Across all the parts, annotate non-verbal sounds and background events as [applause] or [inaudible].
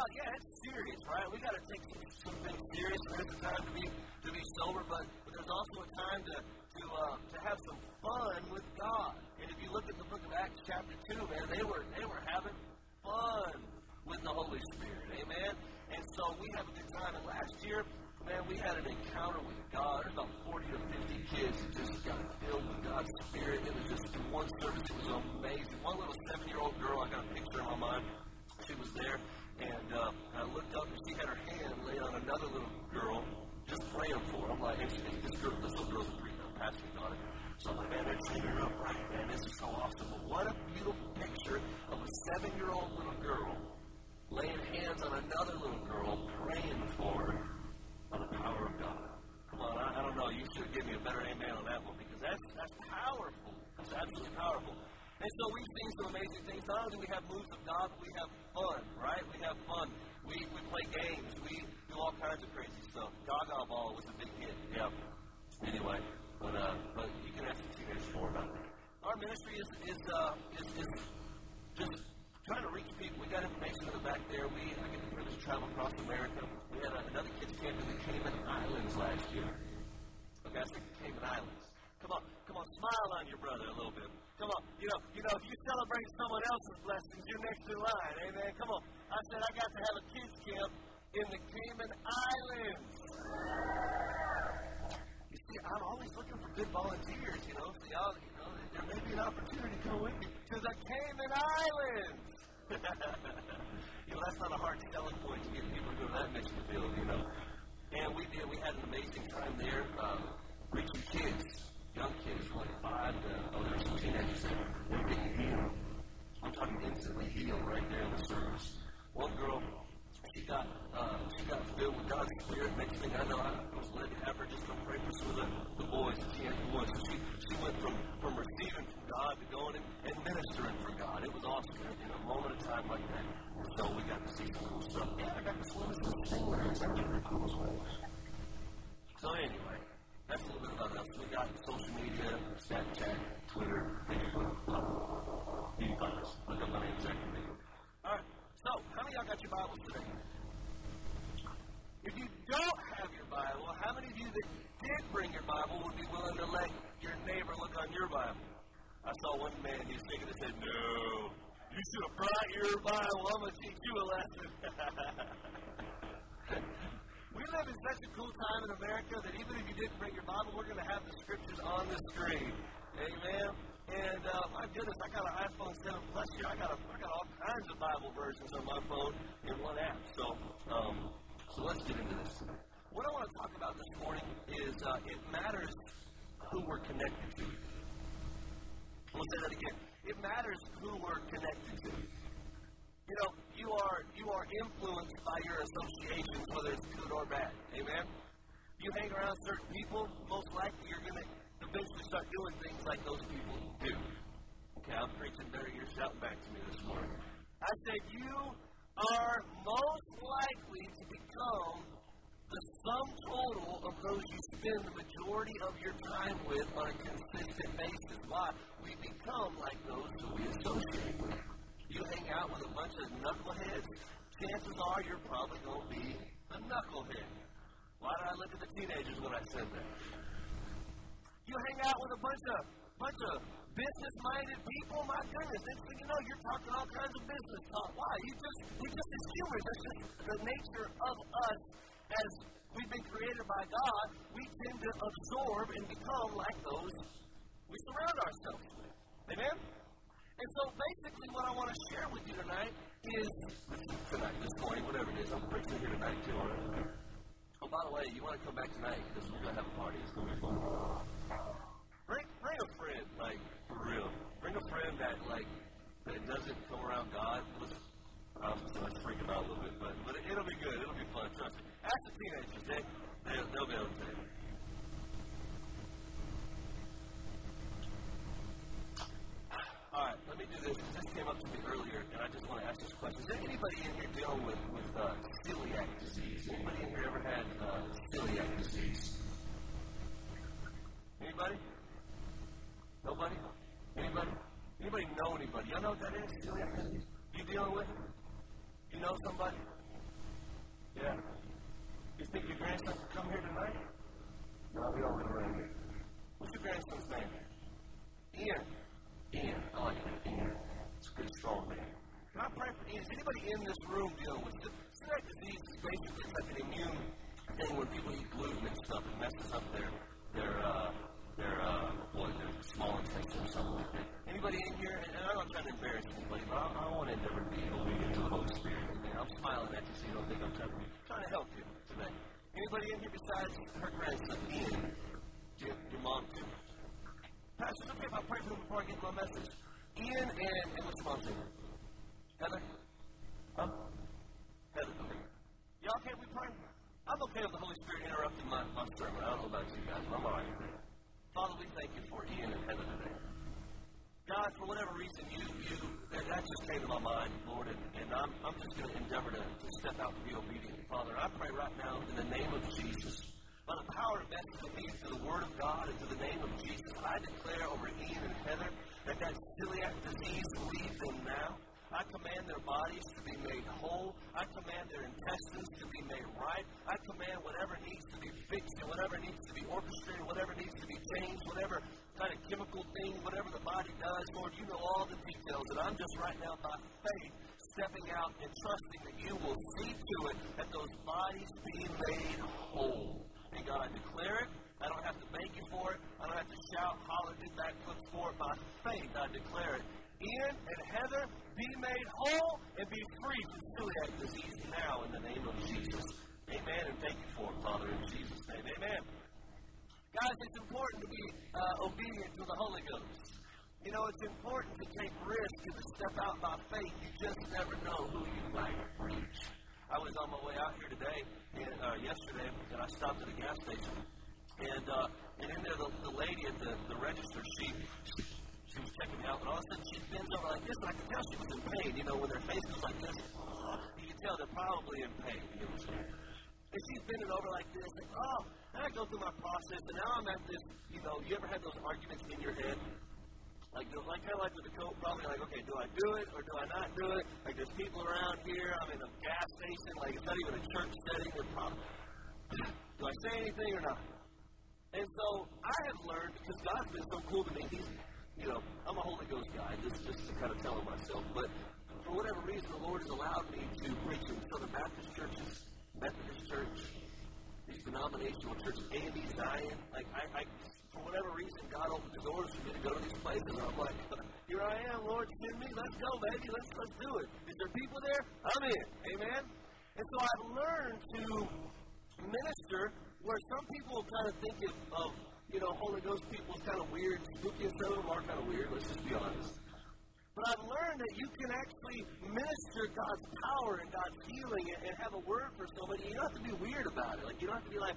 Yeah, it's serious, right? We got to take some, things serious. There's a time to be to be sober, but, but there's also a time to to uh, to have some fun with God. And if you look at the book of Acts, chapter two, man, they were they were having fun with the Holy Spirit. Amen. And so we have a good time. And last year, man, we had an encounter with God. There's about 40 to 50 kids that just got filled with God's And so we've seen some amazing things. Not only do we have moves of God, we have fun, right? We have fun. We we play games. We do all kinds of crazy stuff. Gaga Ball was a big hit. Yeah. Anyway, but uh, but you can ask the teenagers more about that. Our ministry is is uh, is, is just trying to reach people. We got information in the back there. We I get to travel across America. We had a, another kids camp in the Cayman Islands last year. Okay, I said Cayman Islands. Come on, come on, smile on your brother a little bit. You know, you know, if you celebrate someone else's blessings, you're next in line. Amen. Come on. I said I got to have a kids camp in the Cayman Islands. You see, I'm always looking for good volunteers. You know, see, I'll, you know, there may be an opportunity to come with me to the Cayman Islands. [laughs] you know, that's not a hard selling point to get people to go to that mission field, you know. And we did. We had an amazing time there, um, reaching kids, young kids, like five to oh, there were some teenagers there. They were getting healed. I'm talking instantly healed right there in the service. One girl, she got uh, she got filled with God's Spirit. Next thing I know, I was led to have her just come pray for some of the, the boys, the teenage boys. So she she went from from receiving from God to going and, and ministering for God. It was awesome. In a moment of time like that. So we got to see some cool stuff. Yeah, I got to swim with some stingrays. That was pretty cool as well. So anyway, that's a little bit about us. We got social media, Snapchat, Twitter, Facebook. You can find us. Look up my name, Zach Domingo. All right. So, how many of y'all got your Bibles today? If you don't have your Bible, how many of you that did bring your Bible would be willing to let your neighbor look on your Bible? I saw one man, he was shaking his head, no, you should have brought your Bible. I'm going to teach you a lesson. [laughs] we live in such a cool time in America that even if you didn't bring your Bible, we're going to have the scriptures on the screen. Amen. And uh, my goodness, I got an iPhone 7 Plus here. I got a, I got all kinds of Bible versions on my phone in one app. So, um, so let's get into this. What I want to talk about this morning is uh, it matters who we're connected. We'll say that again. It matters who we're connected to. You know, you are you are influenced by your associations, whether it's good or bad. Amen. You hang around certain people, most likely you're going to eventually start doing things like those people do. Okay, I'm preaching better. You're shouting back to me this morning. I said you are most likely to become the sum total of those you spend the majority of your time with on a consistent basis. Why? We become like those who we associate with. You hang out with a bunch of knuckleheads, chances are you're probably going to be a knucklehead. Why did I look at the teenagers when I said that? You hang out with a bunch of bunch of business-minded people. My goodness, next thing you know, you're talking all kinds of business talk. Why? You just we just as humans. That's just the nature of us as we've been created by God, we tend to absorb and become like those we surround ourselves with. Amen? And so basically what I want to share with you tonight is tonight, this morning, whatever it is, I'm preaching here tonight too. Oh, by the way, you want to come back tonight because we're gonna have a party. It's gonna be fun. Bring bring a friend, like for real. Bring a friend that like that doesn't come around God. Let's, um, freaking out a little bit, but whatever needs to be orchestrated, whatever needs to be changed, whatever kind of chemical thing, whatever the body does. Lord, you know all the details. And I'm just right now by faith stepping out and trusting that you will see to it that those bodies be made whole. And God, I declare it. I don't have to beg you for it. I don't have to shout, holler, do backflips for it. By faith, I declare it. Ian and Heather, be made whole and be free from celiac disease now in the name of Jesus. Amen. And thank you for it, Father, in Jesus' name. Amen. Guys, it's important to be uh, obedient to the Holy Ghost. You know, it's important to take risks and to step out by faith. You just never know who you might reach. I was on my way out here today, and, uh, yesterday, and I stopped at a gas station. And, uh, and in there, the, the lady at the, the register, she, she, she was checking me out, and all of a sudden she bends over like this, and I could tell she was in pain. You know, when their face goes like this, you can tell they're probably in pain. You know what I'm saying? And she's bending over like this, and oh, and I go through my process, and now I'm at this, you know, you ever had those arguments in your head? Like, like kind of like with the coat, probably like, okay, do I do it or do I not do it? Like, there's people around here. I'm in a gas station. Like, it's not even a church setting. Or probably, [clears throat] do I say anything or not? And so I have learned because God's been so cool to me. He's, you know, I'm a Holy Ghost guy. Is just to kind of tell him myself. But for whatever reason, the Lord has allowed me to preach in Southern Baptist churches, Methodist church, these denominational churches, AME Zion. Like, I, I for whatever reason, God opened the doors for me to go to these places. And I'm like, [laughs] here I am, Lord, send me. Let's go, baby. Let's let's do it. Is there people there? I'm in. Amen. And so I've learned to minister where some people kind of think of, of you know, Holy Ghost people as kind of weird, spooky, and some of them are kind of weird. Let's just be honest. But I've learned that you can actually minister God's power and God's healing and, and have a word for somebody. You don't have to be weird about it. Like you don't have to be like,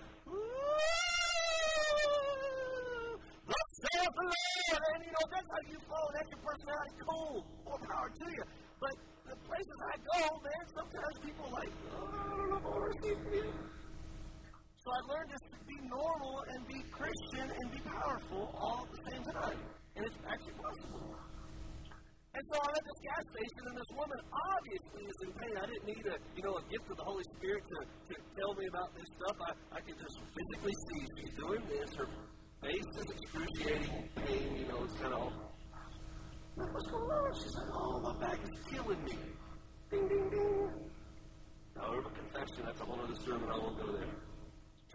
saith the Lord. And you know, that's how you flow. That's your personality. Cool. More power to you. But the places I go, man, sometimes people are like, oh, I don't know if I want to you. So I learned to be normal and be Christian and be powerful all at the same time. And it's actually possible. And so I'm at this gas station, and this woman obviously is in pain. I didn't need a, you know, a gift of the Holy Spirit to, to tell me about this stuff. I, I could just physically see she's doing this. Her face is excruciating pain, you know, it's kind of all. What's going on? She's like, oh, my back is killing me. Ding, ding, ding. Now, urban confession, that's a whole other sermon. I won't go there.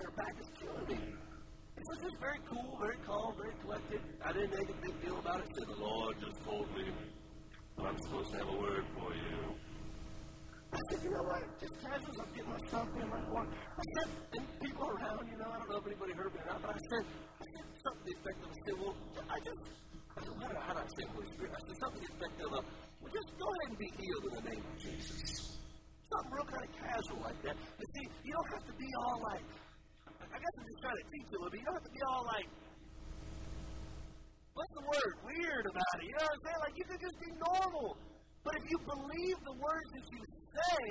Her back is killing me. It was just very cool, very calm, very collected. I didn't make a big deal about it. Said the Lord just told me I'm supposed to have a word for you. I said, you know what? Just casual, I'm getting myself in my walk. I said, and people around, you know, I don't know if anybody heard me or not, but I said, I said something to the effect of, I said, well, I just, I said, how do, how I say Holy Spirit? I said something to the effect of, well, just go ahead and be healed in the name of Jesus. Something real kind of casual like that. But see, you don't have to be all like, I guess I'm just trying to teach you a little bit. You don't have to be all like, what's the word? Weird about it. You know what I'm saying? Like, you can just be normal. But if you believe the words that you say,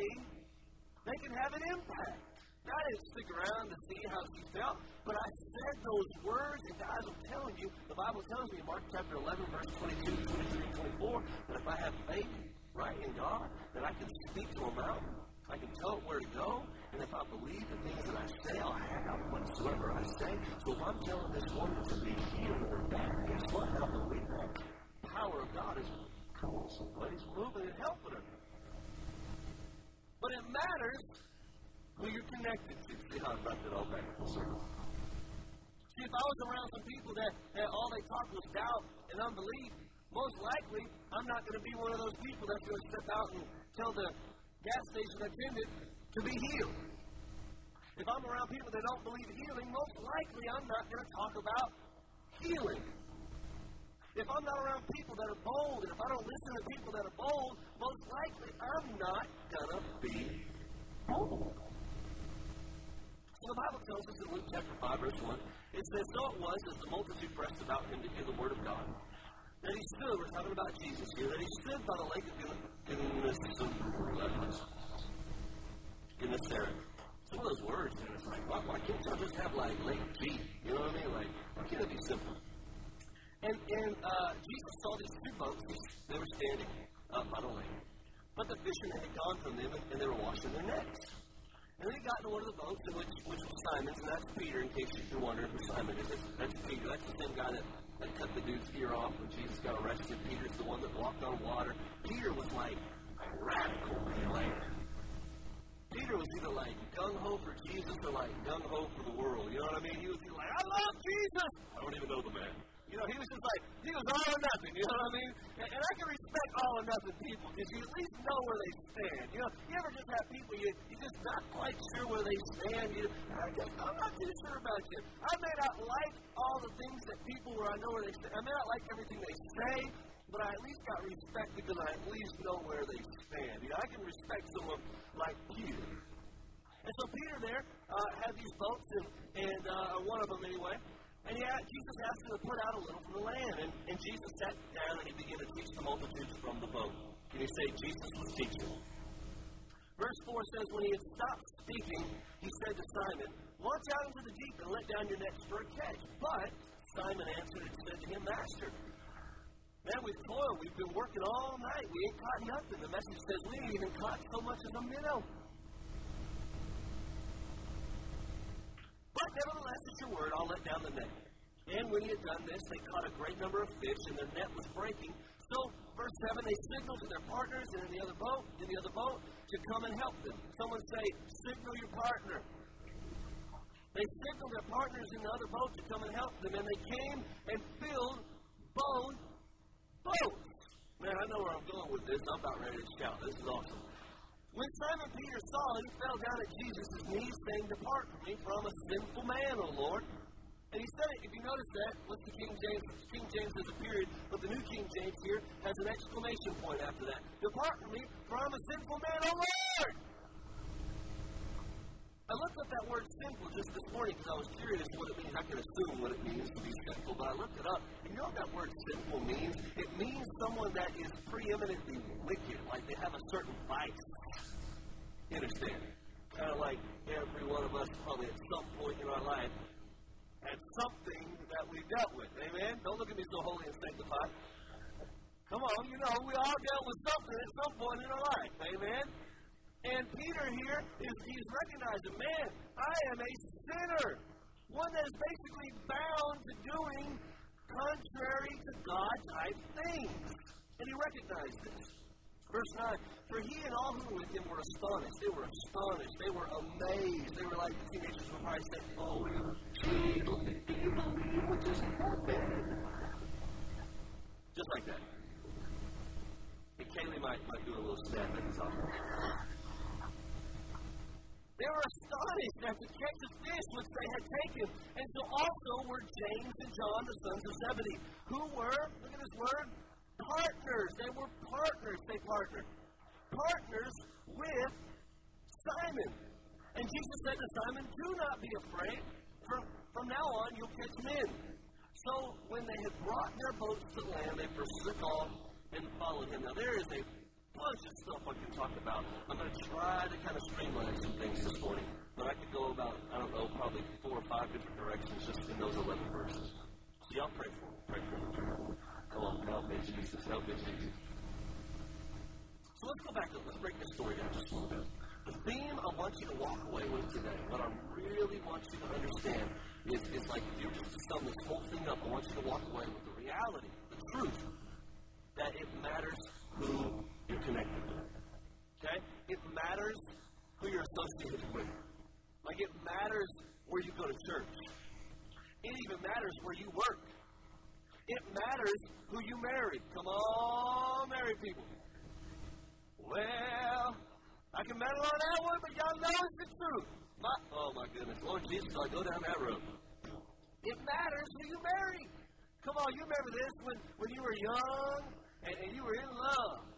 they can have an impact. I didn't stick around to see how she felt, but I said those words, and guys, I'm telling you, the Bible tells me in Mark chapter 11, verse 22, 23, 24, that if I have faith, right, in God, that I can speak to a mountain, I can tell it where to go, and if I believe the things that I say, I'll have whatsoever I say. So if I'm telling this woman to be healed of her what? Believe that power of God is cool. He's moving and helping her. But it matters who you're connected to. See how I brought that all back circle. See, if I was around some people that, that all they talk was doubt and unbelief, most likely I'm not going to be one of those people that's going to step out and tell the gas station attendant to be healed. If I'm around people that don't believe in healing, most likely I'm not going to talk about healing. If I'm not around people that are bold, and if I don't listen to people that are bold, most likely I'm not going to be bold. So the Bible tells us in Luke chapter 5, verse 1, it says, So it was as the multitude pressed about him to hear the word of God, that he stood, we're talking about Jesus here, that he stood by the lake of Gennesaret. Gennesaret. Some of those words, man, it's like, why, why can't y'all just have like lake G? You know what I mean? Like, why can't it be simple? And, and uh, Jesus saw these two boats. They were standing up by the lake. But the fishermen had gone from them and, they were washing their nets. And they got into one of the boats, in which, which was Simon's, and that's Peter, in case you're wondering who Simon is. That's, that's Peter. That's the same guy that, that cut the dude's ear off when Jesus got arrested. Peter's the one that walked on water. Peter was like radical, man. Like, Peter was either like gung ho for Jesus or like gung ho for the world. You know what I mean? He was like, I love Jesus. I don't even know the man. You know, he was just like, he was all or nothing, you know what I mean? And, and I can respect all or nothing people because you at least know where they stand. You know, you ever just have people you, you're just not quite sure where they stand. You, I just, I'm not too sure about you. I may not like all the things that people where I know where they stand. I may not like everything they say, but I at least got respect because I at least know where they stand. You know, I can respect someone like Peter. And so Peter there uh, had these boats, and, and uh, one of them anyway, and yeah, Jesus asked him to put out a little from the land. And, and Jesus sat down and he began to teach the multitudes from the boat. Can you say Jesus was teaching? Verse 4 says, When he had stopped speaking, he said to Simon, Launch out into the deep and let down your nets for a catch. But Simon answered and said to him, Master, man, we've toiled. We've been working all night. We ain't caught nothing. The message says we ain't even caught so much as a minnow. But nevertheless, at your word, I'll let down the net. And when he had done this, they caught a great number of fish, and their net was breaking. So, verse 7, they signaled to their partners in the other boat, in the other boat, to come and help them. Someone say, signal your partner. They signaled their partners in the other boat to come and help them, and they came and filled both boats. Man, I know where I'm going with this. I'm about ready to shout. This is awesome. When Simon Peter saw it, he fell down at Jesus' knees, saying, Depart from me, for I'm a sinful man, O Lord. And he said it, if you notice that, what's the King James? King James has a period, but the New King James here has an exclamation point after that. Depart from me, for I'm a sinful man, O Lord! I looked up that word sinful just this morning because I was curious what it means. I can assume what it means to be sinful, but I looked it up. And you know what that word sinful means? It means someone that is preeminently wicked, like they have a certain vice. You understand? Kind of like every one of us probably at some point in our life had something that we dealt with. Amen? Don't look at me so holy and sanctified. Come on, you know, we all dealt with something at some point in our life. Amen? And Peter here is he's recognizing, man, I am a sinner. One that is basically bound to doing contrary to God type things. And he recognized this. Verse 9, for he and all who were with him were astonished. They were astonished. They were amazed. They were like the teenagers would probably say, Oh, do you believe? sandwiches. Just like that. And Kaylee might, might do a little snap at his. They were astonished at the catch of fish which they had taken, and so also were James and John, the sons of Zebedee, who were, look at this word, partners. They were partners. They partnered. Partners with Simon. And Jesus said to Simon, Do not be afraid. From, from now on, you'll catch men. So when they had brought their boats to land, they forsook all and followed him. Now, there is a bunch of stuff I can talk about. I'm going to try to kind of streamline some things this morning, but I could go about, I don't know, probably four or five different directions just in those 11 verses. So y'all pray for me. Pray for me. Come on, help me, Jesus. Help me, Jesus. So let's go back. Let's break this story down just a little bit. The theme I want you to walk away with today, what I really want you to understand, is, is like if you just to sum this whole thing up, I want you to walk away with the reality, the truth, that it connected. Okay? It matters who you're associated with. Like it matters where you go to church. It even matters where you work. It matters who you marry. Come on, married people. Well, I can meddle on that one, but y'all know it's the truth. My, oh my goodness, Lord Jesus, I go down that road. It matters who you marry. Come on, you remember this when, when you were young and, and you were in love.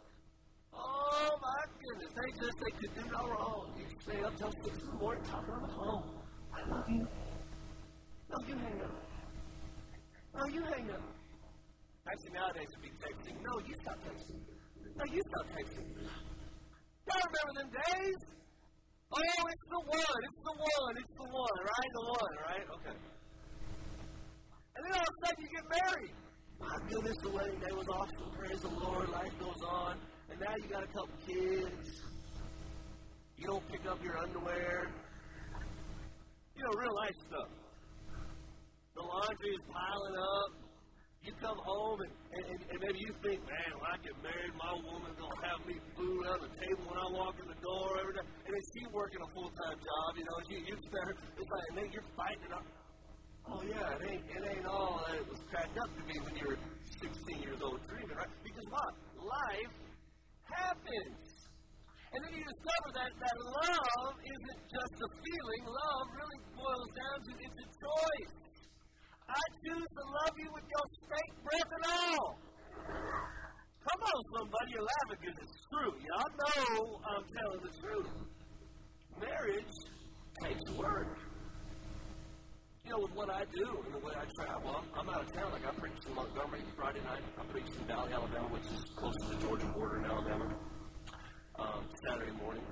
Oh my goodness, they just they could do no wrong. You stay up till six in the morning talking on the phone. I love you. No, you hang up. No, you hang up. Actually, nowadays it'd be texting. No, you stop texting. No, you stop texting. Y'all remember them days? Oh, it's the one, it's the one, it's the one, right? The one, right? Okay. And then all of a sudden you get married. My goodness, the wedding day was awesome. Praise the Lord. Life goes on. Now you got a couple kids. You don't pick up your underwear. You know, real life stuff. The laundry is piling up. You come home and, and, and maybe you think, man, when I get married, my woman's to have me food on the table when I walk in the door every day. And then she's working a full time job, you know, you, you better, it's like, and then you're fighting it up. Oh, yeah, it ain't, it ain't all that it was cracked up to be when you were 16 years old dreaming, right? Because what? Life happens. And then you discover that, that love isn't just a feeling. Love really boils down to it's a choice. I choose to love you with your steak, breath, and all. Come on, somebody, you're laughing because it's true. Y'all know I'm telling the truth. Marriage takes work. You know, with what I do and the way I travel, I'm, I'm out of town. Like I preached in Montgomery Friday night. I preached in Valley, Alabama, which is close to the Georgia border in Alabama. Um, Saturday morning.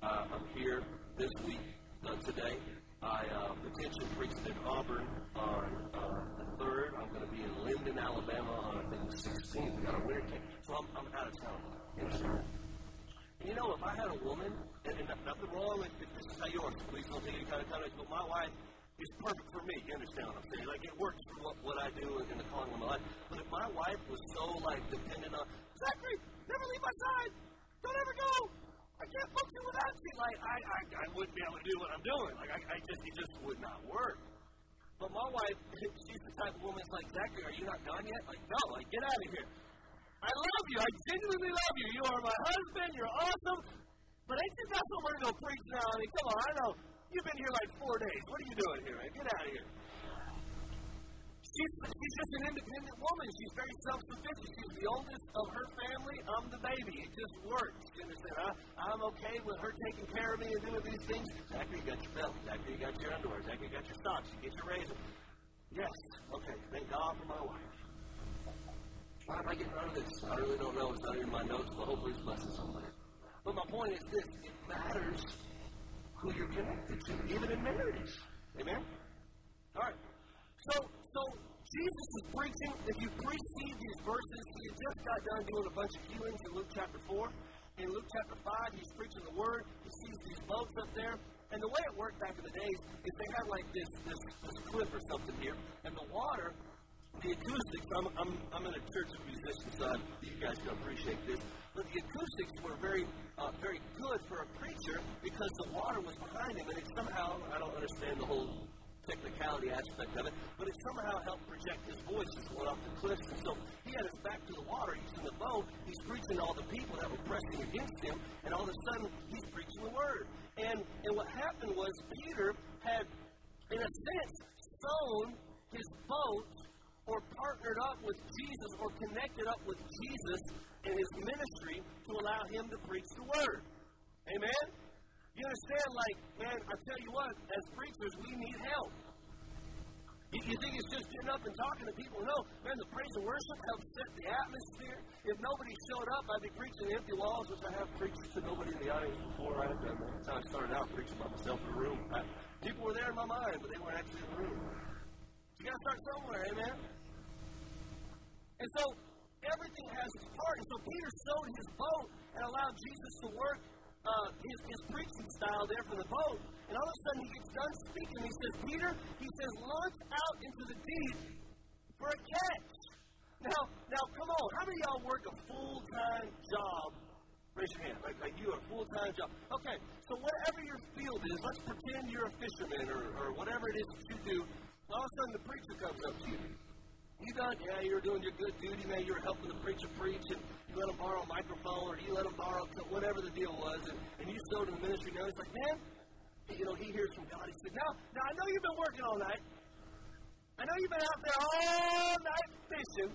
Uh, I'm here this week, uh, today. I uh, potentially preached in Auburn on uh, the 3rd. I'm going to be in Linden, Alabama on, I think, the 16th. We got a winter camp. So I'm, I'm out of town. And you know, if I had a woman, and, and nothing wrong with if this is how you are, so please don't take any kind of comments, but my wife is perfect for me. You understand what I'm saying? Like, it works for what, what I do in the calling of my life. But if my wife was so, like, dependent on, Zachary, never leave my side. Don't ever go. I can't function without you. Like, I, I, I wouldn't be able to do what I'm doing. Like, I, I just, it just would not work. But my wife, [laughs] she's the type of woman that's like, Zachary, are you not gone yet? Like, no, like, get out of here. I love you. I genuinely love you. You are my husband. You're awesome. But ain't you got somewhere to go preach now? I mean, come on. I know you've been here like four days. What are you doing here, man? Get out of here. She's, she's just an independent woman. She's very self sufficient. She's the oldest of her family. I'm the baby. It just works. You understand? I, I'm okay with her taking care of me and doing these things. Zachary, you got your belt. Zachary, you got your underwear. Zachary, you got your socks. You get your razor. Yes. Okay. Thank God for my wife. Why am I getting out of this? I really don't know. It's not in my notes, but hopefully it's blessing somebody. But my point is this it matters who you're connected to, even in marriage. Amen? All right. So, so Jesus is preaching. If you precede these verses, he had just got done doing a bunch of healings in Luke chapter 4. In Luke chapter 5, he's preaching the word. He sees these boats up there. And the way it worked back in the days is they had like this, this, this cliff or something here, and the water the acoustics, I'm, I'm, I'm in a church of musicians, so you guys can appreciate this, but the acoustics were very, uh, very good for a preacher because the water was behind him, and it somehow, I don't understand the whole technicality aspect of it, but it somehow helped project his voice as went off the cliffs. And so he had his back to the water. He's in the boat. He's preaching to all the people that were pressing against him, and all of a sudden he's preaching the word. And and what happened was Peter had, in a sense, sown his boat or partnered up with Jesus or connected up with Jesus in his ministry to allow him to preach the word. Amen? You understand, like, man, I tell you what, as preachers, we need help. You, you think it's just getting up and talking to people? No, man, the praise and worship helps set the atmosphere. If nobody showed up, I'd be preaching empty walls, which I have preached to nobody in the audience before. I have done that. Uh, That's how I started out preaching by myself in a room. I, people were there in my mind, but they weren't actually in the room. You got to start somewhere, amen? And so everything has its part. And so Peter sowed his boat and allowed Jesus to work uh, his, his preaching style there from the boat. And all of a sudden he gets done speaking. He says, Peter, he says, launch out into the deep for a catch. Now, now, come on. How many of y'all work a full time job? Raise your hand. Like, like you a full time job. Okay, so whatever your field is, let's pretend you're a fisherman or, or whatever it is that you do. All of a sudden the preacher comes up to you. You done? Yeah, you were doing your good duty, man. You were helping the preacher preach, and you let him borrow a microphone, or you let him borrow whatever the deal was, and, and you sowed in the ministry. Now he's like, man, you know, he hears from God. He said, now, now I know you've been working all night. I know you've been out there all night fishing.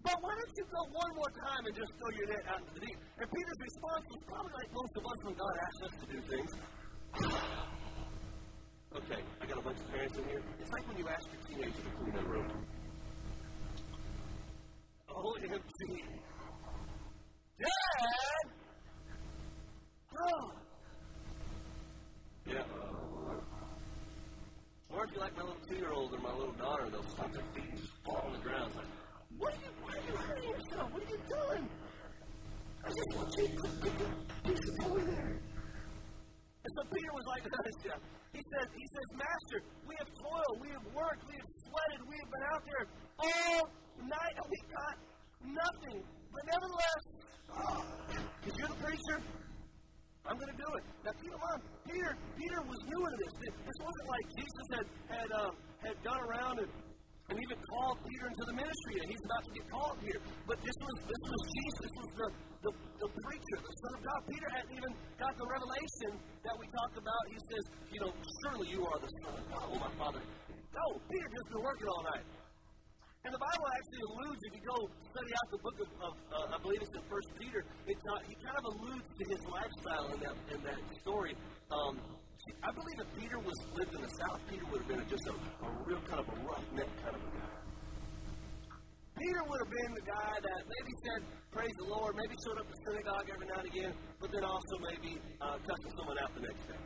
But why don't you go one more time and just throw your net out into the deep? And Peter's response was probably like most of us when God asks us to do things. Okay, I got a bunch of parents in here. It's like when you ask your teenager to clean their room. Maybe showed up at synagogue every now and again, but then also maybe uh, cussing someone out the next day.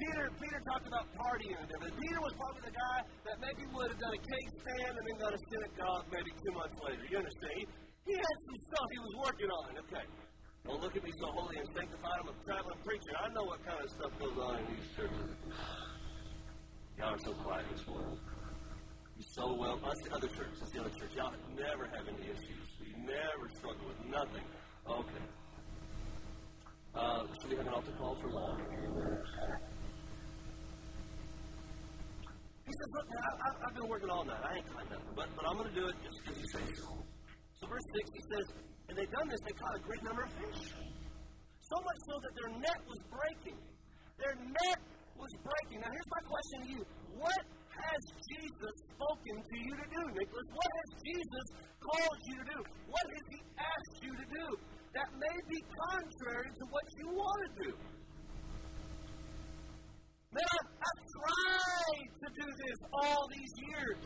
Peter, Peter talked about partying and. Peter was probably the guy that maybe would have done a keg stand and then got to synagogue maybe two months later. You understand? He, had some stuff he was working on. Okay. Don't look at me so holy and sanctified. I'm a traveling preacher. I know what kind of stuff goes on in these churches. Y'all are so quiet this morning. You're so well. That's the other church. That's the other church. Y'all never have any issues. Never struggle with nothing. Okay. Uh, should we have an altar call for long? He says, look, man, I, I've been working all night. I ain't caught nothing, but, but I'm going to do it just because you say so. So verse 6, he says, and they done this, they caught a great number of fish. So much so that their net was breaking. Their net was breaking. Now here's my question to you. What has Jesus spoken to you to do, Nicholas? What has Jesus called you to do? What has he asked you to do? That may be contrary to what you want to do. Man, I've, I've tried to do this all these years.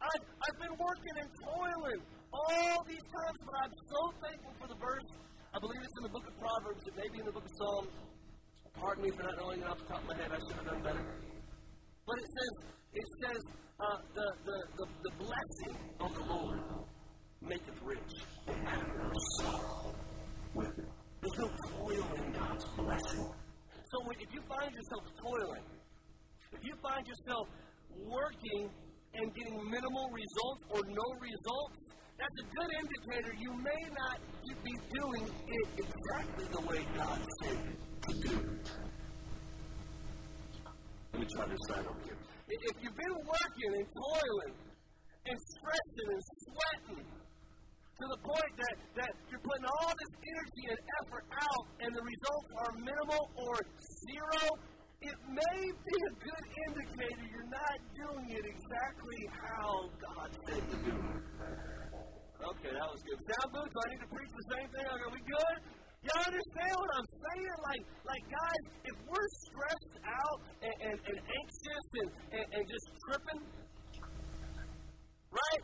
I've, I've been working and toiling all these times, but I'm so thankful for the verse. I believe it's in the book of Proverbs, it may be in the book of Psalms. Pardon me for not knowing it off the top of my head. I should have done better. But it says, it says, uh, the, the, the, the blessing of the Lord maketh rich, and sorrow with it. There's no toil in God's blessing. So if you find yourself toiling, if you find yourself working and getting minimal results or no results, that's a good indicator you may not be doing it exactly the way God said to do it. Let me try this side over here. If you've been working and toiling and stressing and sweating to the point that, that you're putting all this energy and effort out and the results are minimal or zero, it may be a good indicator you're not doing it exactly how God said to do it. Okay, that was good. Sound booth, do I need to preach the same thing? Are we good? Y'all understand what I'm saying? Like, like guys, if we're stressed out and, and, and anxious and, and, and just tripping, right?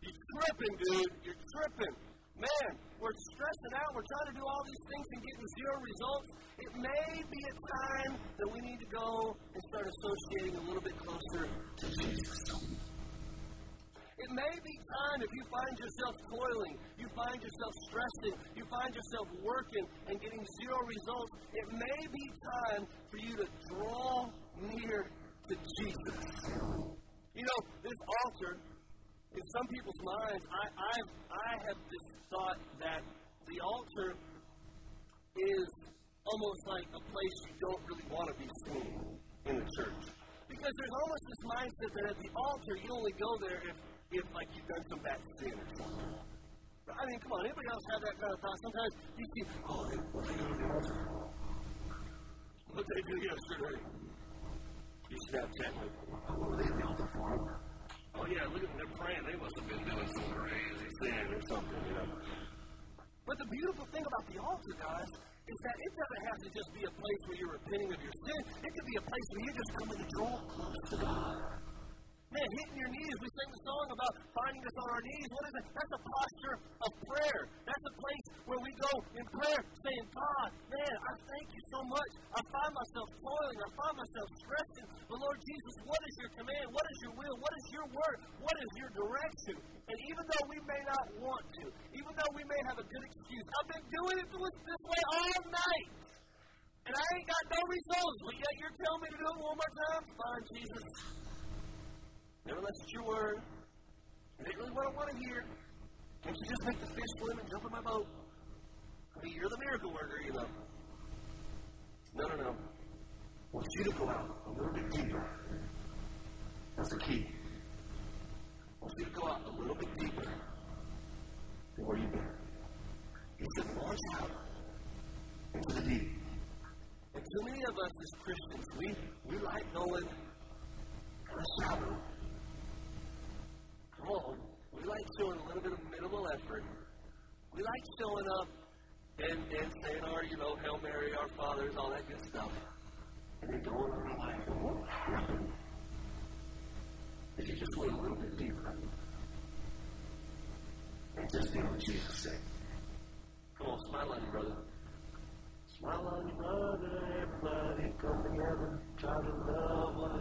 You're tripping, dude. You're tripping. Man, we're stressing out. We're trying to do all these things and getting zero results. It may be a time that we need to go and start associating a little bit closer to Jesus. It may be time if you find yourself toiling, you find yourself stressing, you find yourself working and getting zero results. It may be time for you to draw near to Jesus. You know, this altar, some people's minds, I, I've, I have this thought that the altar is almost like a place you don't really want to be seen in the church. Because there's almost this mindset that at the altar, you only go there if, if like, you've done some bad sin or something. I mean, come on, anybody else have that kind of thought? Sometimes you see, oh, they, what they do at the altar? What they do yesterday? You Snapchat, like, what were they at the altar for? Oh, yeah, look at them, they're praying. They must have been doing some crazy sin or something, you know. But the beautiful thing about the altar, guys, is that it doesn't have to just be a place where you're repenting of your sin. It could be a place where you're just coming to draw close to God. Man, hitting your knees. We sang the song about finding us on our knees. What is it? That's a posture of prayer. That's a place where we go in prayer saying, God, man, I thank you so much. I find myself toiling. I find myself stressing. But Lord Jesus, what is your command? What is your will? What is your word? What is your direction? And even though we may not want to, even though we may have a good excuse, I've been doing it this way all night. And I ain't got no results, but yet you're telling me to do it one more time? Fine, Jesus. Nevertheless, it's your word. It ain't really what I want to hear. Can't you just make the fish swim and jump in my boat? I mean, you're the miracle worker, you know. No, no, no. I want you to go out a little bit deeper. That's the key. I want you to go out a little bit deeper than where you've been. He said, launch out into the deep. And too many of us as Christians, we, we like going shallow. Come on. We like showing a little bit of minimal effort. We like showing up and, and saying our, you know, Hail Mary, our fathers, all that good stuff. And then going on our life. What happened? If you just went a little bit deeper and just do what Jesus said. Come on, smile on your brother. Smile on your brother, everybody come together. Try to love one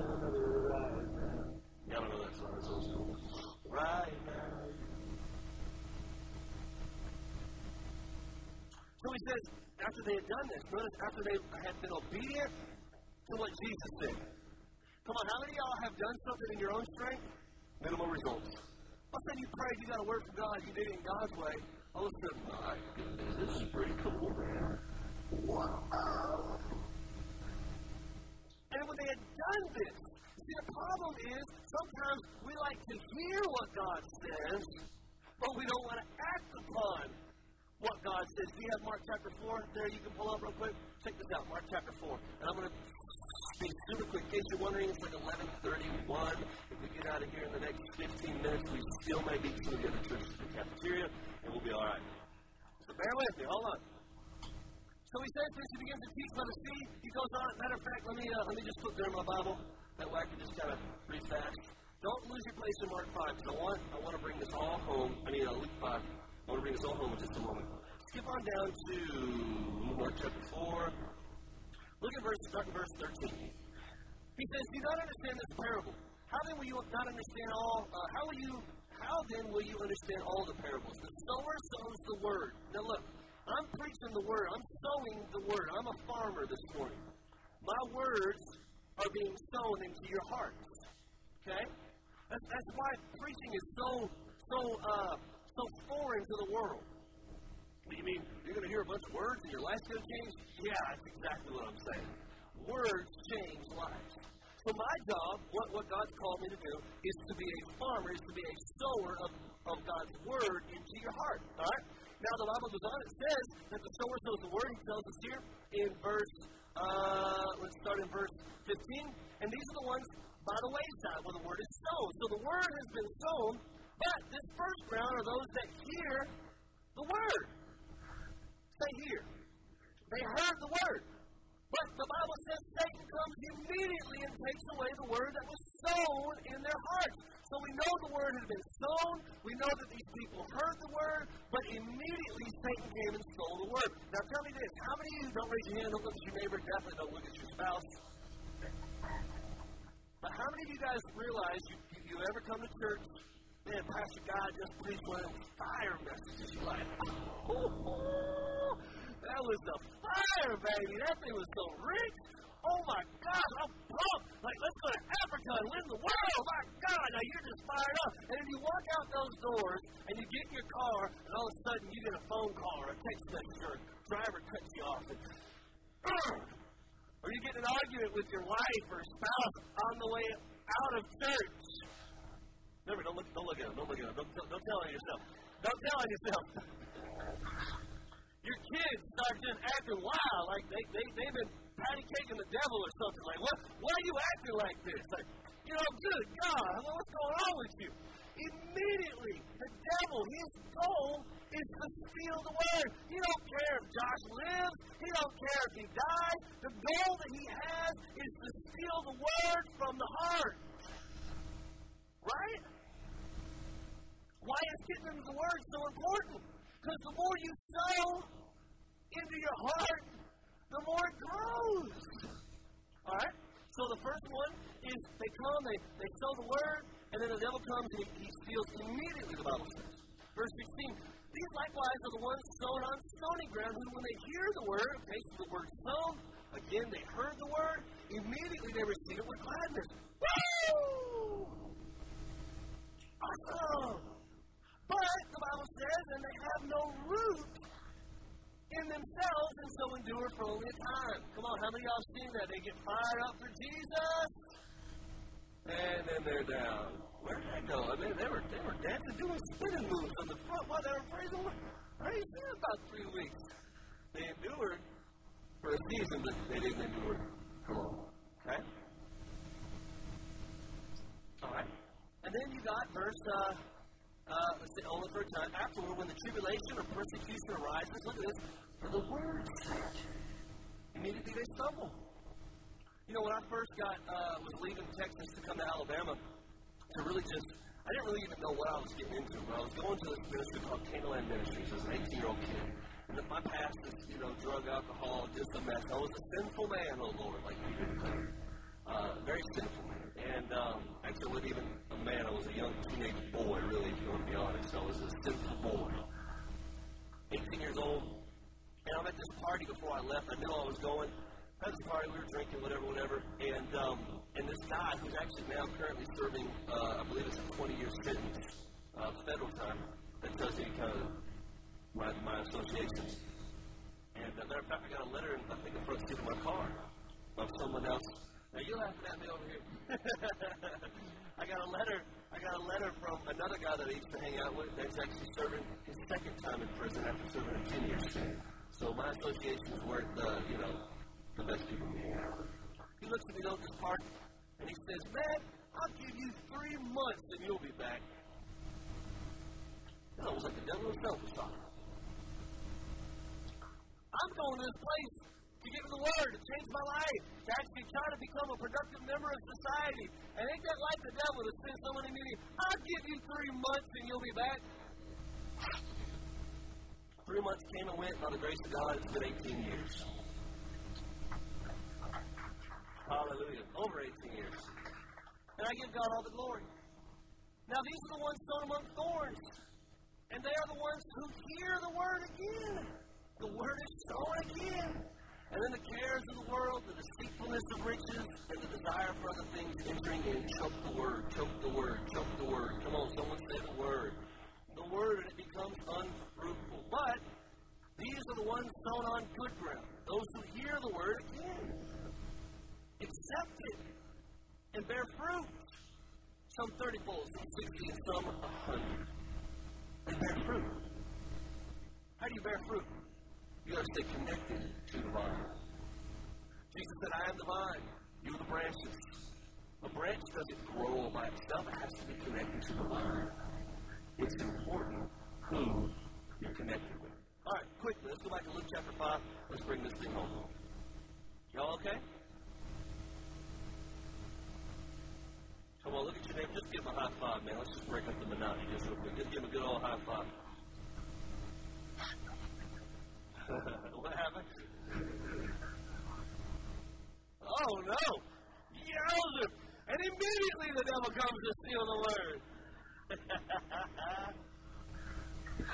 So he says, after they had done this, notice after they had been obedient to what Jesus said. Come on, how many of y'all have done something in your own strength? Minimal results. Let's say you prayed, you got a word from God, you did it in God's way. All of a sudden, my goodness, this is pretty cool, man. Wow. [laughs] And when they had done this, see, the problem is sometimes we like to hear what God says, but we don't want to act upon what God says. Do you have Mark chapter 4 there? You can pull up real quick. Check this out, Mark chapter 4. And I'm going to speak super quick. In case you're wondering, it's like 11:31. If we get out of here in the next 15 minutes, we still may be to the other churches in the cafeteria, and we'll be all right. So bear with me. Hold on. So he says this. He begins to teach by the sea. He goes on. Matter of fact, let me uh, let me just put there in my Bible. That way I can just kind of read fast. Don't lose your place in Mark 5 because I want I want to bring this all home. I need a Luke 5. I want to bring this all home in just a moment. Skip on down to Mark chapter 4. Look at verse, start in verse 13. He says, Do not understand this parable. How then will you not understand all, uh, how will you, how then will you understand all the parables? The sower sows the word. Now look, I'm preaching the word. I'm sowing the word. I'm a farmer this morning. My words are being sown into your hearts. Okay? That's, that's why preaching is so, so, uh, so foreign to the world. You mean you're going to hear a bunch of words and your life's going to change? Yeah, that's exactly what I'm saying. Words change lives. So my job, what, what God's called me to do, is to be a farmer, is to be a sower of, of God's word into your heart. All right? Now the Bible goes on, it says that the sower sows the word, he tells us here in verse uh, let's start in verse 15. And these are the ones by the wayside where the word is sown. So the word has been sown, but this first ground are those that hear the word. Say hear. They heard the word. But the Bible says Satan comes immediately and takes away the word that was sown in their hearts. So we know the word has been sown. We know that these people heard the word, but immediately Satan came and stole the word. Now tell me this: How many of you don't raise your hand, don't look at your neighbor, definitely don't look at your spouse? But how many of you guys realize you, you, you ever come to church? Man, Pastor God just preached one of fire messages. [laughs] You're like, oh, [laughs] that was the fire, baby. That thing was so rich. Oh my God, I'm pumped. Like, let's go to Africa and win the world. Oh My God, now you're just fired up. And if you walk out those doors and you get in your car, and all of a sudden you get a phone call or a text message or a driver cuts you off, and, [clears throat] or you get an argument with your wife or spouse on the way out of church. Don't look, don't look at him. Don't look at him. Don't, don't, don't tell on yourself. Don't tell on yourself. your kids start just acting wild, like they, they, they've been patty caking the devil or something. Like, what, why are you acting like this? Like, you know, good God, what's going on with you? Immediately, the devil, his goal is to steal the word. He don't care if Josh lives. He don't care if he dies. The goal that he has is to steal the word from the heart. Right? Why is getting the word so important? Because the more you sow into your heart, the more it grows. All right? So the first one is they come, they, they sow the word, and then the devil comes and he, he steals immediately, the Bible says. Verse 16, these likewise are the ones sown on stony ground, who when they hear the word, so the word sown, again, they heard the word, immediately they receive it with gladness. Woo! Awesome! But, the Bible says, and they have no root in themselves and so endure for only a time. Come on, how many of y'all seen that? They get fired up for Jesus, and then they're down. Where did that go? I mean, they were they were dancing, doing spinning moves on the front while they were praising Lord. Praising about three weeks. They endured for a season, but they didn't endure. Come on, okay? All right, and then you got verse. Uh, uh, say only for a time. Afterward, when the tribulation or persecution arises, look at this, for the word's sake, immediately they stumble. You know, when I first got, uh, was leaving Texas to come to Alabama, to really just, I didn't really even know what I was getting into. But I was going to this ministry called Canaanland Ministries as an 18 year old kid. And my past is, you know, drug, alcohol, just a mess. I was a sinful man, oh Lord, like you declared. Uh, very sinful man. And um, actually, wasn't even a man. I was a young teenage boy, really, if you This party before I left. I knew I was going. This party, we were drinking, whatever, whatever. And um, and this guy, who's actually now currently serving, uh, I believe it's a 20 year sentence, uh, federal time, that tells you kind of my, my associations. And a matter of fact, I got a letter in, I think, the front seat of my car of someone else. Now you're laughing at me over here. [laughs] I got a letter. I got a letter from another guy that I used to hang out with that's actually serving his second time in prison after serving a 10 year stint. So my associations weren't, uh, you know, the best people to hang out. He looks at me at this park and he says, "Man, I'll give you three months and you'll be back." That was like the devil himself was talking. I'm going to this place to give me the word, to change my life, to actually try to become a productive member of society. And ain't that like the devil to send someone in? I'll give you three months and you'll be back. Three months came and went, by the grace of God, it's been 18 years. Hallelujah. Over 18 years. And I give God all the glory. Now, these are the ones sown among thorns. And they are the ones who hear the word again. The word is sown again. And then the cares of the world, the deceitfulness of riches, and the desire for other things entering in choke the word, choke the word, choke the word. Come on, someone say the word. The word, and it becomes unfruitful. But these are the ones sown on good ground. Those who hear the word again, accept it, and bear fruit. Some 30 fold, some 60, and some 100. They bear fruit. How do you bear fruit? You got to stay connected to the vine. Jesus said, I am the vine, you are the branches. A branch doesn't grow all by itself, it has to be connected to the vine. It's important who you're connected quickly, let's go back to Luke chapter 5. Let's bring this thing home. Y'all okay? Come on, look at your neighbor. Just give him a high five, man. Let's just break up the monotony just real quick. Just give him a good old high five. [laughs] what happened? Oh no! Yowzer! And immediately the devil comes to steal the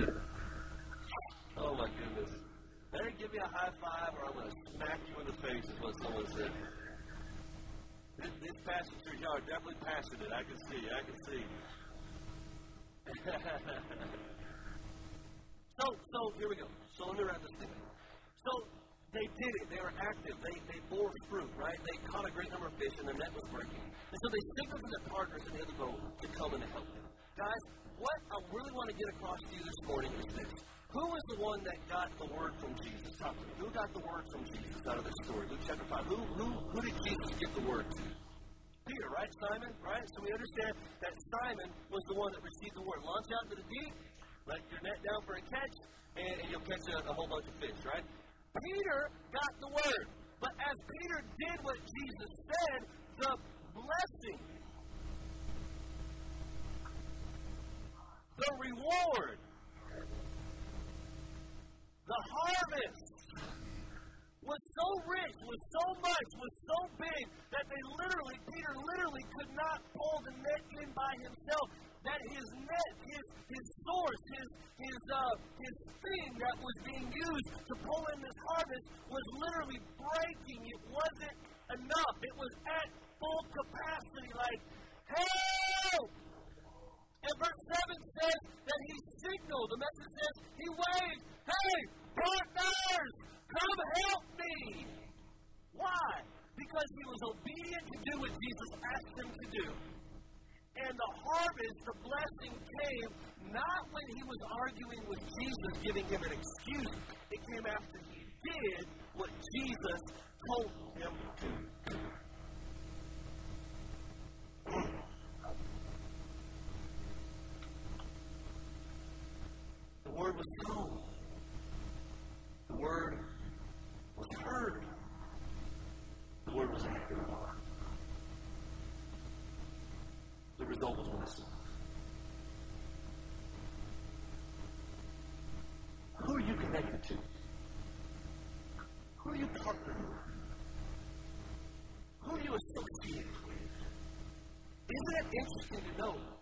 word. [laughs] oh my goodness. Better give me a high five or I'm going to smack you in the face, is what someone said. This, this passage here, are definitely passionate. I can see. I can see. [laughs] so, so here we go. So let me wrap this thing. So they did it. They were active. They, they bore fruit, right? They caught a great number of fish, and their net was breaking. And so they signaled to their partners in the other boat to come and help them. Guys, what I really want to get across to you this morning is this. One that got the word from Jesus? Who got the word from Jesus out of this story? Luke chapter 5. Who, who, who did Jesus give the word to? Peter, right? Simon, right? So we understand that Simon was the one that received the word. Launch out into the deep, let your net down for a catch, and, and you'll catch a, a whole bunch of fish, right? Peter got the word. But as Peter did what Jesus said, the blessing, the reward, the harvest was so rich, was so much, was so big that they literally, Peter literally could not pull the net in by himself. That his net, his his source, his his uh his thing that was being used to pull in this harvest was literally breaking. It wasn't enough. It was at full capacity, like, help! And verse 7 says that he signaled. The message says he waved, hey, partners, come help me. Why? Because he was obedient to do what Jesus asked him to do. And the harvest, the blessing came not when he was arguing with Jesus, giving him an excuse. It came after he did what Jesus told him to do. The word was sown. The word was heard. The word was acted upon. The result was blessing. Who are you connected to? Who are you partnered with? Who are you associated with? Isn't it interesting to know?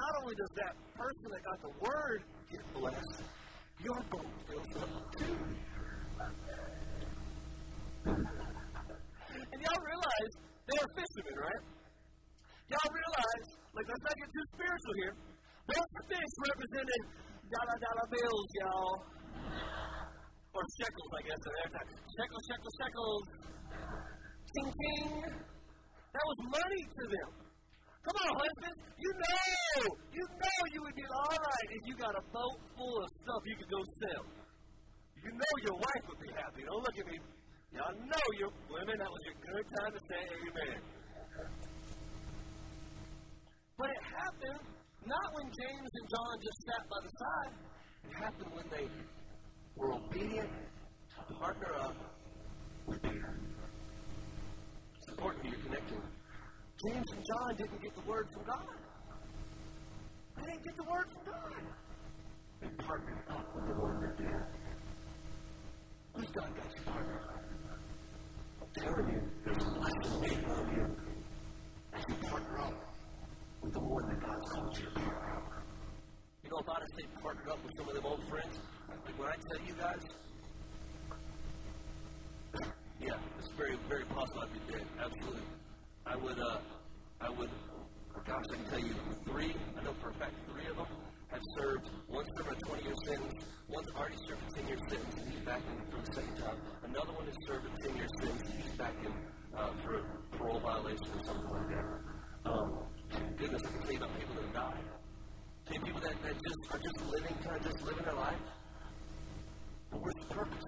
Not only does that person that got the word get blessed, your boat fills up too. [laughs] and y'all realize they are fishermen, right? Y'all realize, like, let's not get too spiritual here. Those fish represented dollar dollar bills, y'all. Or shekels, I guess, at that time. Shekels, shekels, shekels. Ting. That was money to them. Come on, husband. You know, you know you would be all right if you got a boat full of stuff you could go sell. You know your wife would be happy. Don't look at me. Y'all know your women. That was a good time to say amen. But it happened not when James and John just sat by the side. It happened when they were obedient to partner up with Peter. It's important you're connecting. James and John didn't get the word from God. They didn't get the word from God. They partnered up with the one that did. Who's God got you partnered up? I'm telling you, there's a blessing waiting on you as you partner up with the one that God's called you to partner up. You know, if I'd have stayed partnered up with some of them old friends, like when I tell you guys, yeah, it's very, very possible I'd be dead. Absolutely. I would, uh, I would, gosh, I can tell you three, I know for a fact three of them have served, one served a 20 year sentence, one's already served a 10 year sentence and he's back in for the second time. Another one has served a 10 year sentence he's back in uh, for a parole violation or something like that. Um, goodness, I can tell you about people that have died. Tell you people that, that just are just living, kind of just living their life. But where's the purpose?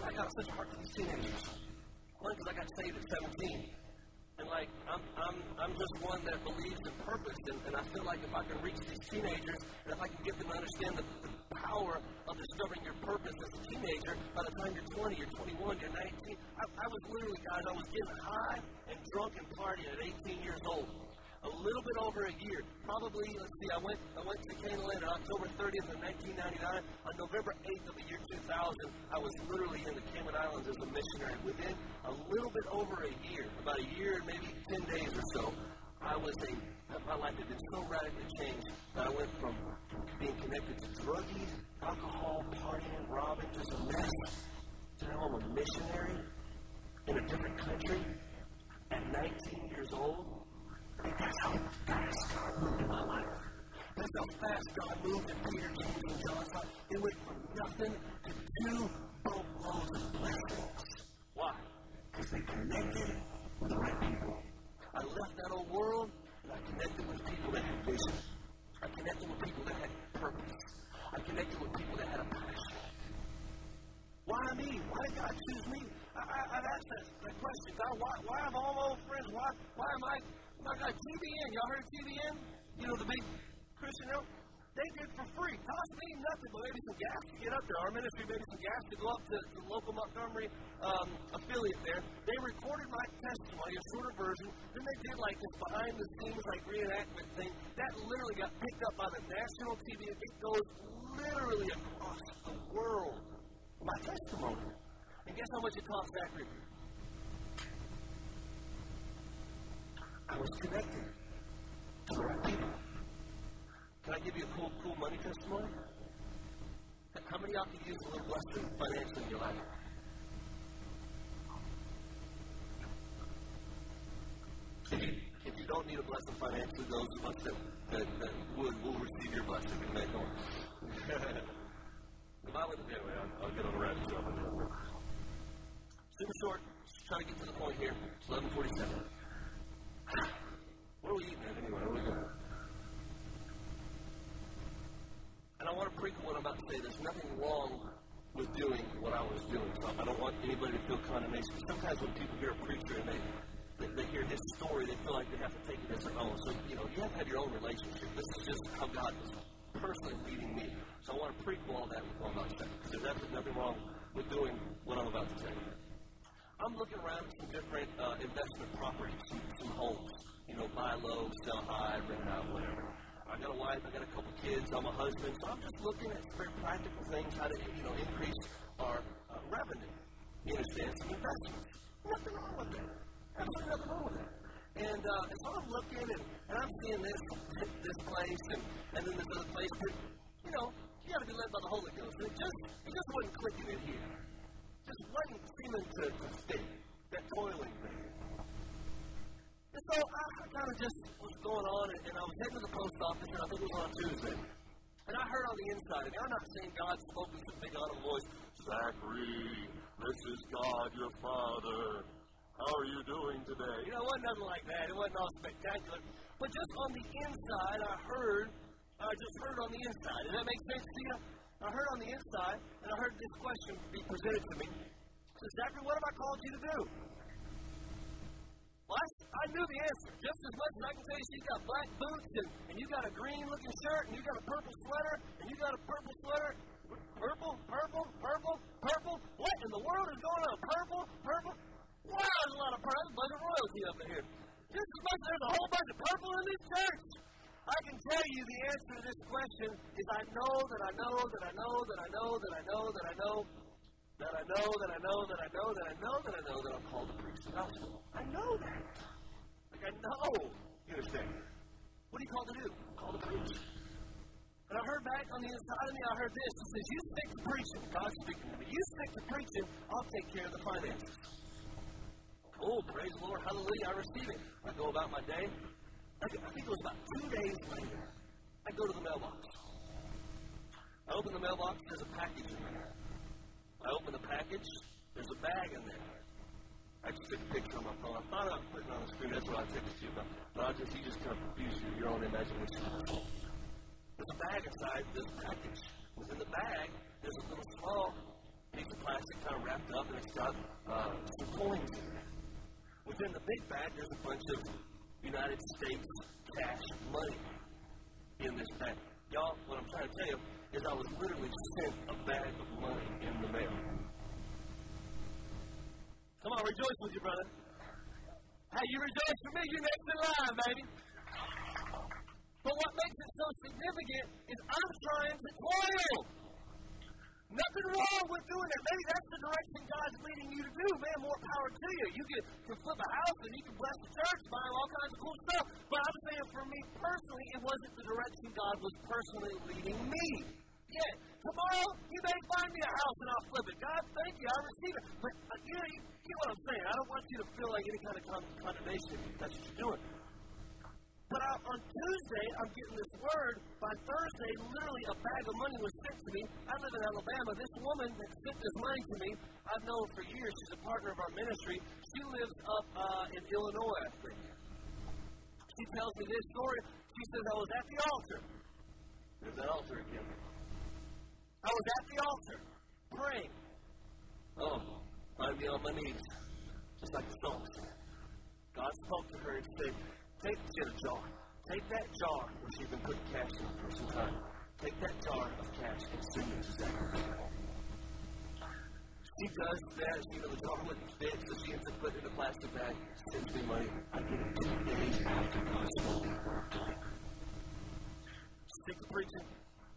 I got such a heart for these teenagers. One, because I got saved at 17. Like I'm, I'm, I'm just one that believes in purpose, and, and I feel like if I can reach these teenagers, and if I can get them to understand the, the power of discovering your purpose as a teenager, by the time you're 20, you're 21, you're 19, I, I was literally, guys, I was getting high and drunk and partying at 18 years old little bit over a year. Probably, let's see, I went I went to Canaan Land on October 30th of 1999. On November 8th of the year 2000, I was literally in the Cayman Islands as a missionary. Within a little bit over a year, about a year, and maybe 10 days or so, I was a my life had been so radically changed that I went from being connected to druggies, alcohol, partying, robbing, just a mess, to now I'm a missionary in a different country at 19 years old that's how God moved in my life. That's how fast God moved in Peter, James, and John's life. It went from nothing to two boatloads of blessings. Why? Because they connected with the right people. I left that old world and I connected with people that had vision. I connected with people that had purpose. I connected with people that had a passion. Why me? Why did God choose me? I, I, I've asked that, question. God, why, why have all my old friends? Why, why am I Got TBN. Y'all heard TBN? You know, the big Christian help? They did for free. Cost me nothing but maybe some gas to get up there. Our ministry maybe some gas to go up to the local Montgomery um, affiliate there. They recorded my testimony, a shorter version. Then they did like this behind the scenes like reenactment thing. That literally got picked up by the national TV. It goes literally across the world. My testimony. And guess how much it cost Zachary? I was connected to the right people. Can I give you a cool, cool money testimony? How many of can use a little blessing financially in your life? If you, you don't need a blessing financially, those of us that, that, that would will receive your blessing. Amen. Come on. if I would, anyway, I'll, I'll get on the rabbit trail. Super short. Just trying to get to the point here. It's 1147. What are we eating at anyway? What are we doing? And I want to prequel what I'm about to say. There's nothing wrong with doing what I was doing. So I don't want anybody to feel condemnation. Sometimes when people hear a preacher and they, they, they hear his story, they feel like they have to take it as their own. So, you know, you have to have your own relationship. This is just how God was personally leading me. So I want to prequel all that what I'm about to say. Because there's nothing, nothing wrong with doing what I'm about to say. I'm looking around some different uh, investment properties, some, some homes. You know, buy low, sell high, rent out, whatever. I got a wife, I got a couple kids, I'm a husband, so I'm just looking at very practical things, how to you know increase our uh, revenue. You understand? Some investments. Nothing wrong with that. Absolutely nothing wrong with that. And, uh, and so I'm looking, and, and I'm seeing this this place and, and then this other place, but you know, you gotta be led by the Holy Ghost. And it just it just wasn't clicking in here. Just wasn't seeming to, to fit that toiling so I, kind of just was going on, and, and I was heading to the post office, and I think it was on Tuesday. And I heard on the inside, and I'm not saying God spoke with a big audible voice, Zachary, this is God your Father. How are you doing today? You know, it wasn't nothing like that. It wasn't all spectacular. But just on the inside, I heard, I just heard on the inside. Does that make sense to you? I heard on the inside, and I heard this question be presented to me. So, Zachary, what have I called you to do? Well, I, I knew the answer. Just as much as I can tell you, she's got black boots, and, and you got a green looking shirt, and you got a purple sweater, and you got a purple sweater. Purple, purple, purple, purple. What in the world is going on? Purple, purple. Wow, there's a lot of purple. There's a bunch of royalty up in here. Just as much there's a whole bunch of purple in this church. I can tell you the answer to this question is I know that I know that I know that I know that I know that I know that I know that I know that I know that I know that I know that I'm called to preach the gospel. I know that. Like I know. You understand? What are you called to do? I'm called to preach. And I heard back on the inside of me, I heard this. It says, You stick to preaching. God's speaking to me. You stick to preaching, I'll take care of the finances. Oh, praise the Lord, hallelujah, I receive it. I go about my day. I think it was about two days later, I go to the mailbox. I open the mailbox, there's a package in there. I open the package, there's a bag in there. I just took a picture on my phone. I thought about putting it on the screen, that's what I to you, but, but I just, you just kind of use your own imagination. There's a bag inside this package. Within the bag, there's a little small piece of plastic kind of wrapped up, and it's got uh, some coins in it. Within the big bag, there's a bunch of United States cash money in this bag. Y'all, what I'm trying to tell you is I was literally sent a bag of money in the mail. Come on, rejoice with you, brother. Hey, you rejoice for me, you're next in line, baby. But what makes it so significant is I'm trying to toil. Nothing wrong with doing that. Maybe that's the direction God's leading you to do. Man, more power to you. You can, can flip a house and you can bless the church, buy all kinds of cool stuff. But I'm saying for me personally, it wasn't the direction God was personally leading me. Yeah, tomorrow you may find me a house and I'll flip it. God, thank you, I receive it. But you you get what I'm saying. I don't want you to feel like any kind of con- condemnation. That's what you're doing. But I, on Tuesday, I'm getting this word. By Thursday, literally a bag of money was sent to me. I live in Alabama. This woman that sent this money to me, I've known for years. She's a partner of our ministry. She lives up uh, in Illinois, I think. She tells me this story. She says, I was at the altar. There's that altar again. I was at the altar praying. Oh, I'd be on my knees, just like the song said. God spoke to her and said, Take, a jar. Take that jar where she's been putting cash in for some time. Take that jar of cash and send it to Zachary. She does that. She, you know, the jar wouldn't fit, so she ends up putting it in a plastic bag, sends me money. I get it two days after God spoke the to me. Stick to preaching.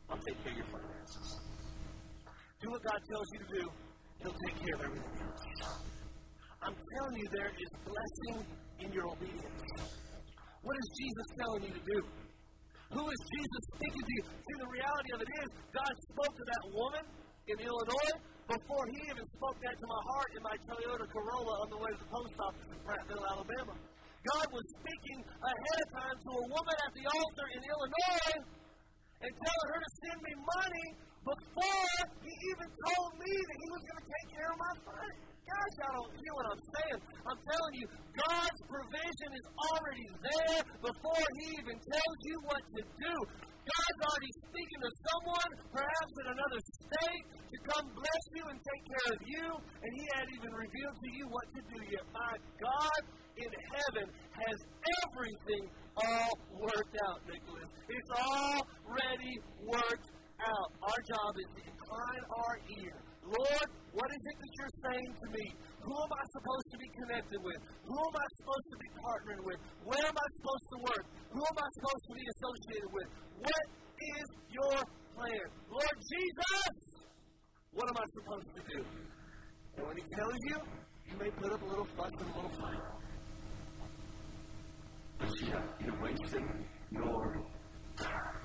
I'll take care of your finances. Do what God tells you to do. He'll take care of everything else. I'm telling you, there is blessing in your obedience. What is Jesus telling you to do? Who is Jesus speaking to you? See, the reality of it is, God spoke to that woman in Illinois before He even spoke that to my heart in my Toyota Corolla on the way to the post office in Prattville, Alabama. God was speaking ahead of time to a woman at the altar in Illinois and telling her to send me money before He even told me that He was going to take care of my finances. Guys, y'all don't hear what I'm saying. I'm telling you, God's provision is already there before He even tells you what to do. God's already speaking to someone, perhaps in another state, to come bless you and take care of you, and He hadn't even revealed to you what to do yet. My God in heaven has everything all worked out, Nicholas. It's already worked out. Our job is to incline our ear Lord, what is it that you're saying to me? Who am I supposed to be connected with? Who am I supposed to be partnering with? Where am I supposed to work? Who am I supposed to be associated with? What is your plan? Lord Jesus, what am I supposed to do? And when He tells you, you may put up a little fuss and a little fight. But you, you You're wasting your time.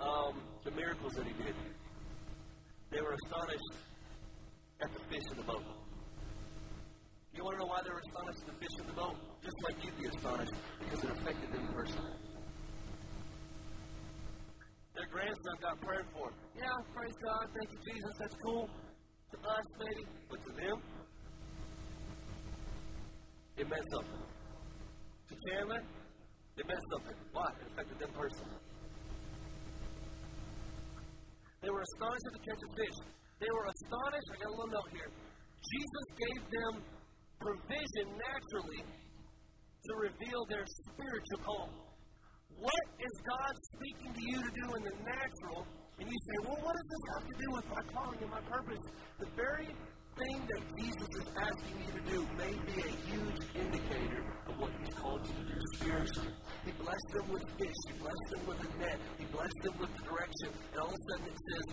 um, the miracles that he did. They were astonished at the fish in the boat. You want to know why they were astonished at the fish in the boat? Just like you'd be astonished because it affected them personally. Their grandson got prayed for. Yeah, praise God. Thank you, Jesus. That's cool. To us, maybe, but to them, it meant something. To Chandler, it meant something. Why? It affected them personally. They were astonished at the catch of fish. They were astonished. I got a little note here. Jesus gave them provision naturally to reveal their spiritual call. What is God speaking to you to do in the natural? And you say, well, what does this have to do with my calling and my purpose? The very thing that Jesus is asking you to do may be a huge indicator of what He's called you to do spiritually. He blessed them with fish. He blessed them with a net. He blessed them with the direction. And all of a sudden it says,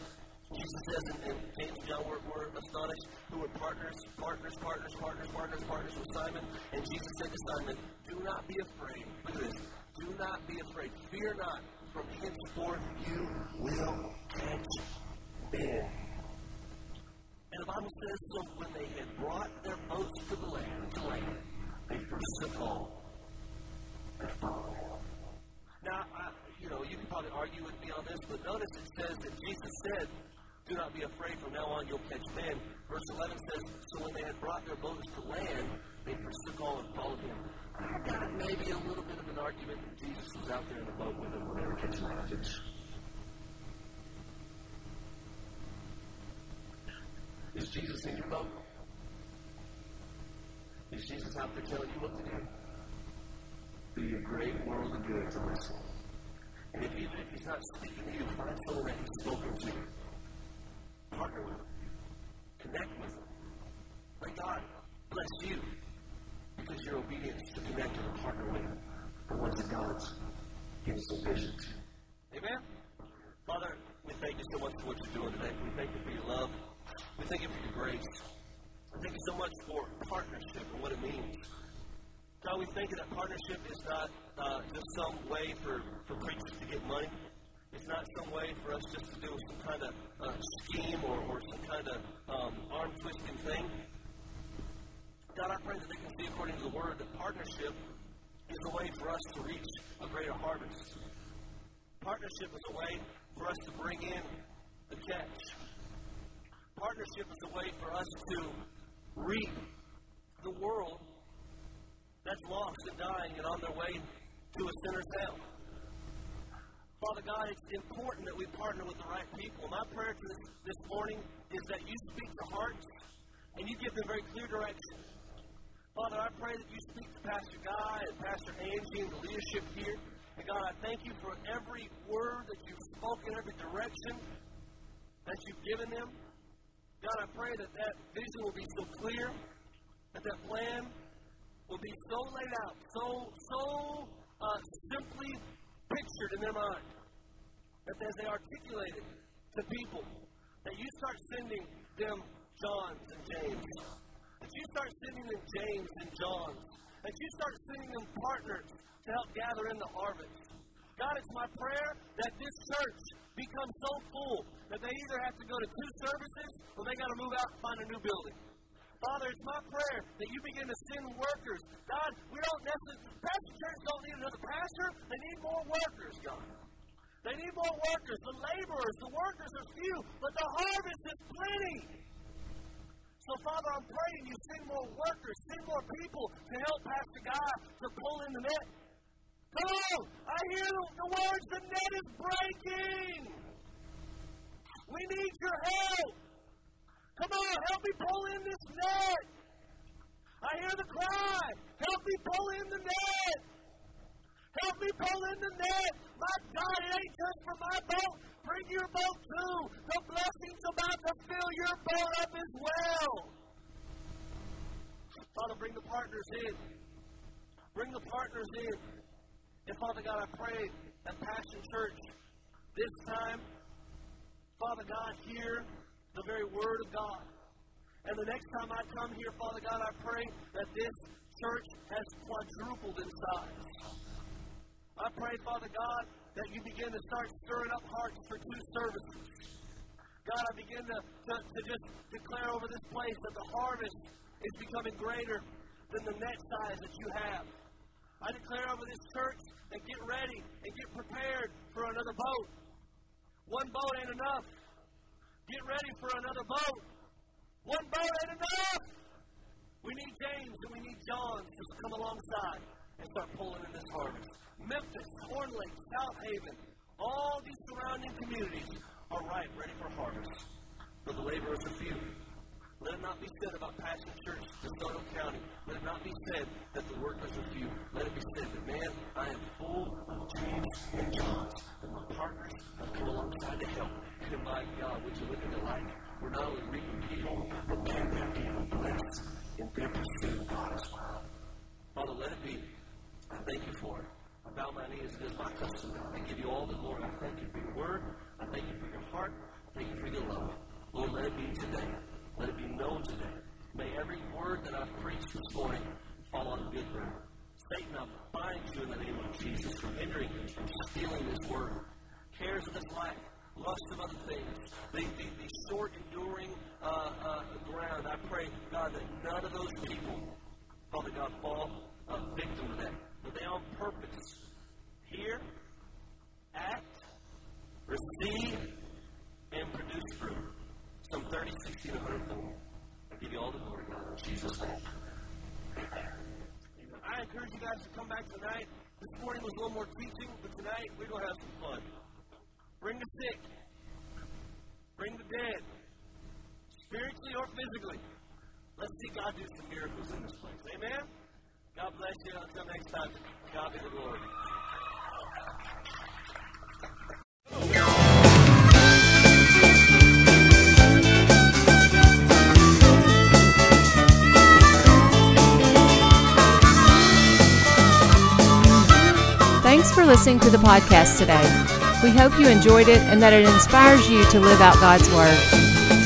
Jesus says, and, and James John were, astonished, who were partners, partners, partners, partners, partners, partners with Simon. And Jesus said to Simon, Do not be afraid. Look at this. Do not be afraid. Fear not. From henceforth you will catch men. And the Bible says, so when they had brought their boats to the land, to land, they all and followed him. Now, I, you know, you can probably argue with me on this, but notice it says that Jesus said, do not be afraid, from now on you'll catch men. Verse 11 says, so when they had brought their boats to land, they forsook all and followed him. I got maybe a little bit of an argument that Jesus was out there in the boat with them when they were catching the fish. Is Jesus in your boat? Is Jesus out there telling you what to do? Be a great world of good to listen. And if, even if he's not speaking to you, find someone that he's spoken to. Partner with him. Connect with him. Let God bless you because your obedience to connect and partner with him for what's God's gives some vision to. Amen? Father, we thank you so much for what you're doing today. We thank you for your love. We thank you for your grace. Thank you so much for partnership and what it means. Thank you that partnership is not uh, just some way for, for preachers to get money. It's not some way for us just to do some kind of uh, scheme or, or some kind of um, arm twisting thing. God, I pray that they can see according to the word that partnership is a way for us to reach a greater harvest. Partnership is a way for us to bring in the catch. Partnership is a way for us to reap the world that's lost and dying and on their way to a sinner's hell. Father God, it's important that we partner with the right people. My prayer to this, this morning is that you speak to hearts and you give them very clear direction. Father, I pray that you speak to Pastor Guy and Pastor Angie and the leadership here. And God, I thank you for every word that you've spoken, every direction that you've given them. God, I pray that that vision will be so clear, that that plan will be so laid out, so so uh, simply pictured in their mind, that as they articulate it to people, that you start sending them Johns and James, that you start sending them James and Johns, that you start sending them partners to help gather in the harvest. God, it's my prayer that this church becomes so full that they either have to go to two services or they got to move out and find a new building. Father, it's my prayer that you begin to send workers. God, we don't necessarily, Pastor don't need another pastor. They need more workers, God. They need more workers. The laborers, the workers are few, but the harvest is plenty. So, Father, I'm praying you send more workers, send more people to help Pastor Guy to pull in the net. Come on! I hear the, words, the net is breaking! We need your help! Come on, help me pull in! The cry! Help me pull in the net! Help me pull in the net! My God, it ain't just for my boat. Bring your boat too. The blessing's about to fill your boat up as well. Father, bring the partners in. Bring the partners in. And Father God, I pray that Passion Church this time, Father God, hear the very word of God. And the next time I come here, Father God, I pray that this church has quadrupled in size. I pray, Father God, that you begin to start stirring up hearts for two services. God, I begin to, to, to just declare over this place that the harvest is becoming greater than the net size that you have. I declare over this church and get ready and get prepared for another boat. One boat ain't enough. Get ready for another boat. One boat ain't enough. We need James and we need John to come alongside and start pulling in this harvest. Memphis, Horn Lake, South Haven, all these surrounding communities are ripe, ready for harvest. But the laborers are few. Let it not be said about Passion Church, DeSoto County. Let it not be said that the workers are few. Let it be said that, man, I am full of James and Johns, and my partners have come alongside to help. And my God, would you look at the light? Only reaping people, but can that people blessed in their pursuit of God as well. Father, let it be. I thank you for it. I bow my knees as my custom. I give you all the glory. I thank you for your word. I thank you for your heart. I thank you for your love. Lord, let it be today. Let it be known today. May every word that I've preached this morning fall on good ground. Satan, I bind you in the name of Jesus from hindering you, from stealing this word. Cares of this life, lust of other things, the short, uh, uh, ground. I pray, God, that none of those people, Father God, fall victim to that. But they on purpose hear, act, receive, and produce fruit. Some 30, 60, and 100 fold. I give you all the glory, God, in Jesus' name. I encourage you guys to come back tonight. This morning was a little more teaching, but tonight we're going to have some fun. Bring the sick. Bring the dead. Spiritually or physically. Let's see God do some miracles in this place. Amen? God bless you. Until next time, God be the glory. Thanks for listening to the podcast today. We hope you enjoyed it and that it inspires you to live out God's Word.